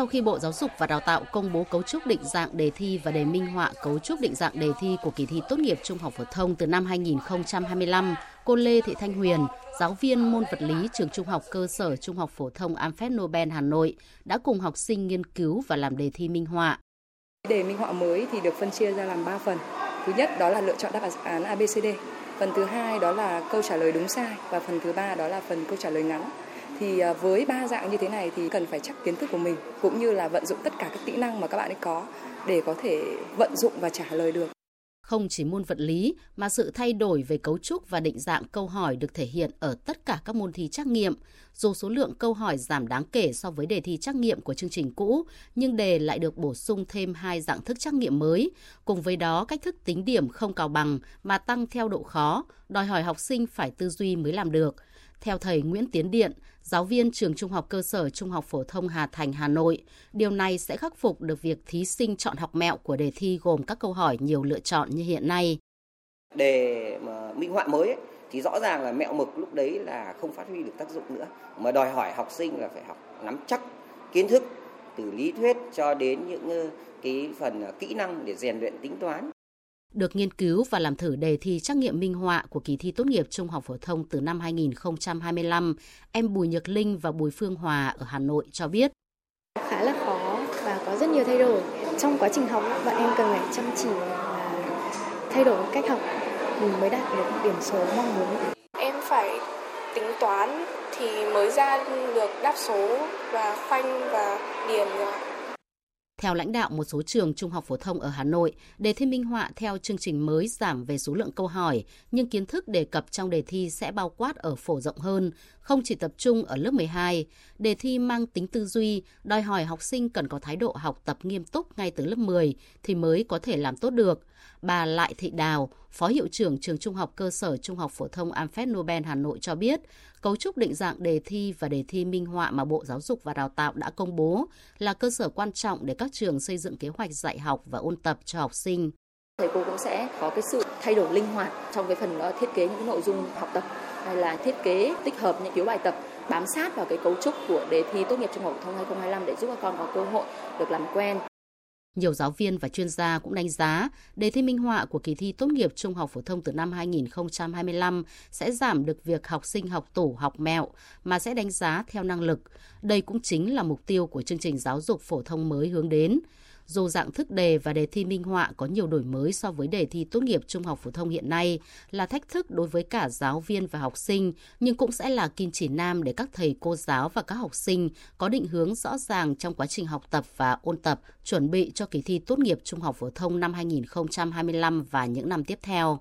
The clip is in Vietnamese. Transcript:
sau khi Bộ Giáo dục và Đào tạo công bố cấu trúc định dạng đề thi và đề minh họa cấu trúc định dạng đề thi của kỳ thi tốt nghiệp trung học phổ thông từ năm 2025, cô Lê Thị Thanh Huyền, giáo viên môn vật lý trường Trung học cơ sở Trung học phổ thông Amphet Nobel Hà Nội đã cùng học sinh nghiên cứu và làm đề thi minh họa. Đề minh họa mới thì được phân chia ra làm 3 phần. Thứ nhất đó là lựa chọn đáp án ABCD. Phần thứ hai đó là câu trả lời đúng sai và phần thứ ba đó là phần câu trả lời ngắn thì à, với ba dạng như thế này thì cần phải chắc kiến thức của mình cũng như là vận dụng tất cả các kỹ năng mà các bạn ấy có để có thể vận dụng và trả lời được. Không chỉ môn vật lý mà sự thay đổi về cấu trúc và định dạng câu hỏi được thể hiện ở tất cả các môn thi trắc nghiệm. Dù số lượng câu hỏi giảm đáng kể so với đề thi trắc nghiệm của chương trình cũ, nhưng đề lại được bổ sung thêm hai dạng thức trắc nghiệm mới. Cùng với đó, cách thức tính điểm không cao bằng mà tăng theo độ khó, đòi hỏi học sinh phải tư duy mới làm được. Theo thầy Nguyễn Tiến Điện, giáo viên trường Trung học cơ sở Trung học phổ thông Hà Thành, Hà Nội, điều này sẽ khắc phục được việc thí sinh chọn học mẹo của đề thi gồm các câu hỏi nhiều lựa chọn như hiện nay. Đề mà minh họa mới ấy, thì rõ ràng là mẹo mực lúc đấy là không phát huy được tác dụng nữa mà đòi hỏi học sinh là phải học nắm chắc kiến thức từ lý thuyết cho đến những ờ, cái phần ờ, kỹ năng để rèn luyện tính toán được nghiên cứu và làm thử đề thi trắc nghiệm minh họa của kỳ thi tốt nghiệp trung học phổ thông từ năm 2025, em Bùi Nhật Linh và Bùi Phương Hòa ở Hà Nội cho biết. Khá là khó và có rất nhiều thay đổi. Trong quá trình học, bọn em cần phải chăm chỉ và thay đổi cách học mình mới đạt được điểm số mong muốn. Em phải tính toán thì mới ra được đáp số và khoanh và điền rồi. Theo lãnh đạo một số trường trung học phổ thông ở Hà Nội, đề thi minh họa theo chương trình mới giảm về số lượng câu hỏi, nhưng kiến thức đề cập trong đề thi sẽ bao quát ở phổ rộng hơn, không chỉ tập trung ở lớp 12. Đề thi mang tính tư duy, đòi hỏi học sinh cần có thái độ học tập nghiêm túc ngay từ lớp 10 thì mới có thể làm tốt được. Bà Lại Thị Đào, Phó Hiệu trưởng Trường Trung học Cơ sở Trung học Phổ thông Amphép Nobel Hà Nội cho biết, cấu trúc định dạng đề thi và đề thi minh họa mà Bộ Giáo dục và Đào tạo đã công bố là cơ sở quan trọng để các trường xây dựng kế hoạch dạy học và ôn tập cho học sinh. Thầy cô cũng sẽ có cái sự thay đổi linh hoạt trong cái phần ờ, thiết kế những nội dung học tập hay là thiết kế tích hợp những phiếu bài tập bám sát vào cái cấu trúc của đề thi tốt nghiệp trung học phổ thông 2025 để giúp các con có cơ hội được làm quen nhiều giáo viên và chuyên gia cũng đánh giá đề thi minh họa của kỳ thi tốt nghiệp trung học phổ thông từ năm 2025 sẽ giảm được việc học sinh học tủ, học mẹo, mà sẽ đánh giá theo năng lực. Đây cũng chính là mục tiêu của chương trình giáo dục phổ thông mới hướng đến. Dù dạng thức đề và đề thi minh họa có nhiều đổi mới so với đề thi tốt nghiệp trung học phổ thông hiện nay là thách thức đối với cả giáo viên và học sinh, nhưng cũng sẽ là kim chỉ nam để các thầy cô giáo và các học sinh có định hướng rõ ràng trong quá trình học tập và ôn tập, chuẩn bị cho kỳ thi tốt nghiệp trung học phổ thông năm 2025 và những năm tiếp theo.